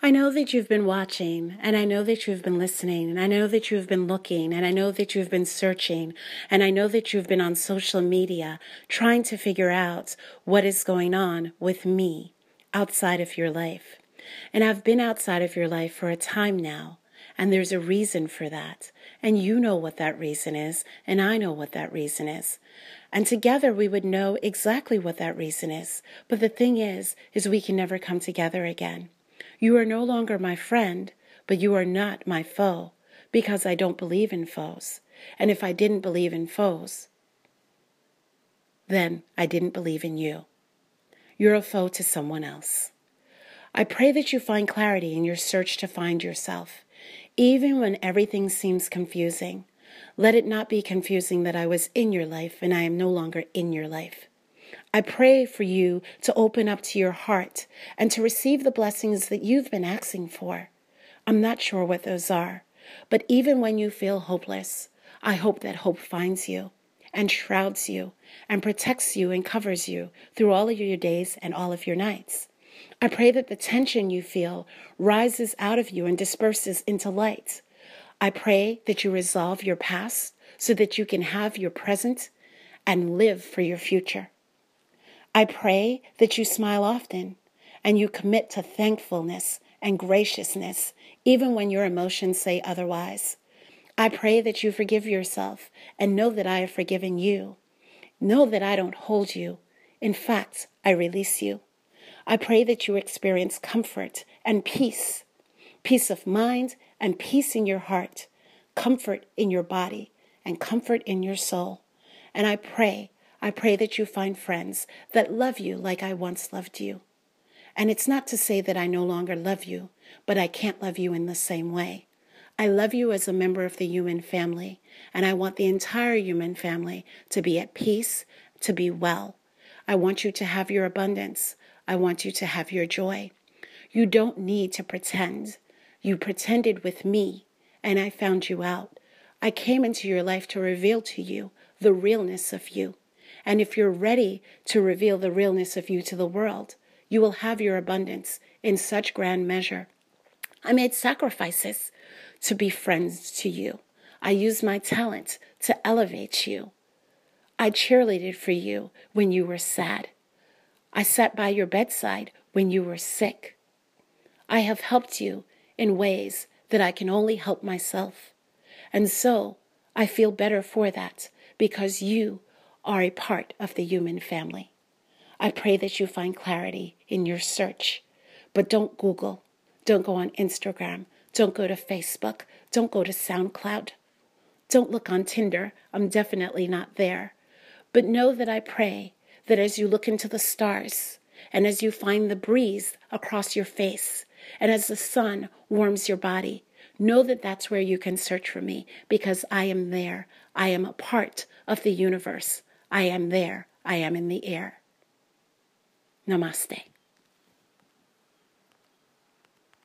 I know that you've been watching, and I know that you've been listening, and I know that you've been looking, and I know that you've been searching, and I know that you've been on social media trying to figure out what is going on with me outside of your life. And I've been outside of your life for a time now, and there's a reason for that. And you know what that reason is, and I know what that reason is. And together we would know exactly what that reason is. But the thing is, is we can never come together again. You are no longer my friend, but you are not my foe, because I don't believe in foes. And if I didn't believe in foes, then I didn't believe in you. You're a foe to someone else. I pray that you find clarity in your search to find yourself, even when everything seems confusing. Let it not be confusing that I was in your life and I am no longer in your life. I pray for you to open up to your heart and to receive the blessings that you've been asking for. I'm not sure what those are, but even when you feel hopeless, I hope that hope finds you and shrouds you and protects you and covers you through all of your days and all of your nights. I pray that the tension you feel rises out of you and disperses into light. I pray that you resolve your past so that you can have your present and live for your future. I pray that you smile often and you commit to thankfulness and graciousness, even when your emotions say otherwise. I pray that you forgive yourself and know that I have forgiven you. Know that I don't hold you. In fact, I release you. I pray that you experience comfort and peace, peace of mind and peace in your heart, comfort in your body and comfort in your soul. And I pray I pray that you find friends that love you like I once loved you. And it's not to say that I no longer love you, but I can't love you in the same way. I love you as a member of the human family, and I want the entire human family to be at peace, to be well. I want you to have your abundance. I want you to have your joy. You don't need to pretend. You pretended with me, and I found you out. I came into your life to reveal to you the realness of you. And if you're ready to reveal the realness of you to the world, you will have your abundance in such grand measure. I made sacrifices to be friends to you. I used my talent to elevate you. I cheerleaded for you when you were sad. I sat by your bedside when you were sick. I have helped you in ways that I can only help myself. And so I feel better for that because you are a part of the human family. I pray that you find clarity in your search, but don't Google, don't go on Instagram, don't go to Facebook, don't go to SoundCloud, don't look on Tinder. I'm definitely not there. But know that I pray that as you look into the stars and as you find the breeze across your face and as the sun warms your body, know that that's where you can search for me because I am there. I am a part of the universe. I am there. I am in the air. Namaste.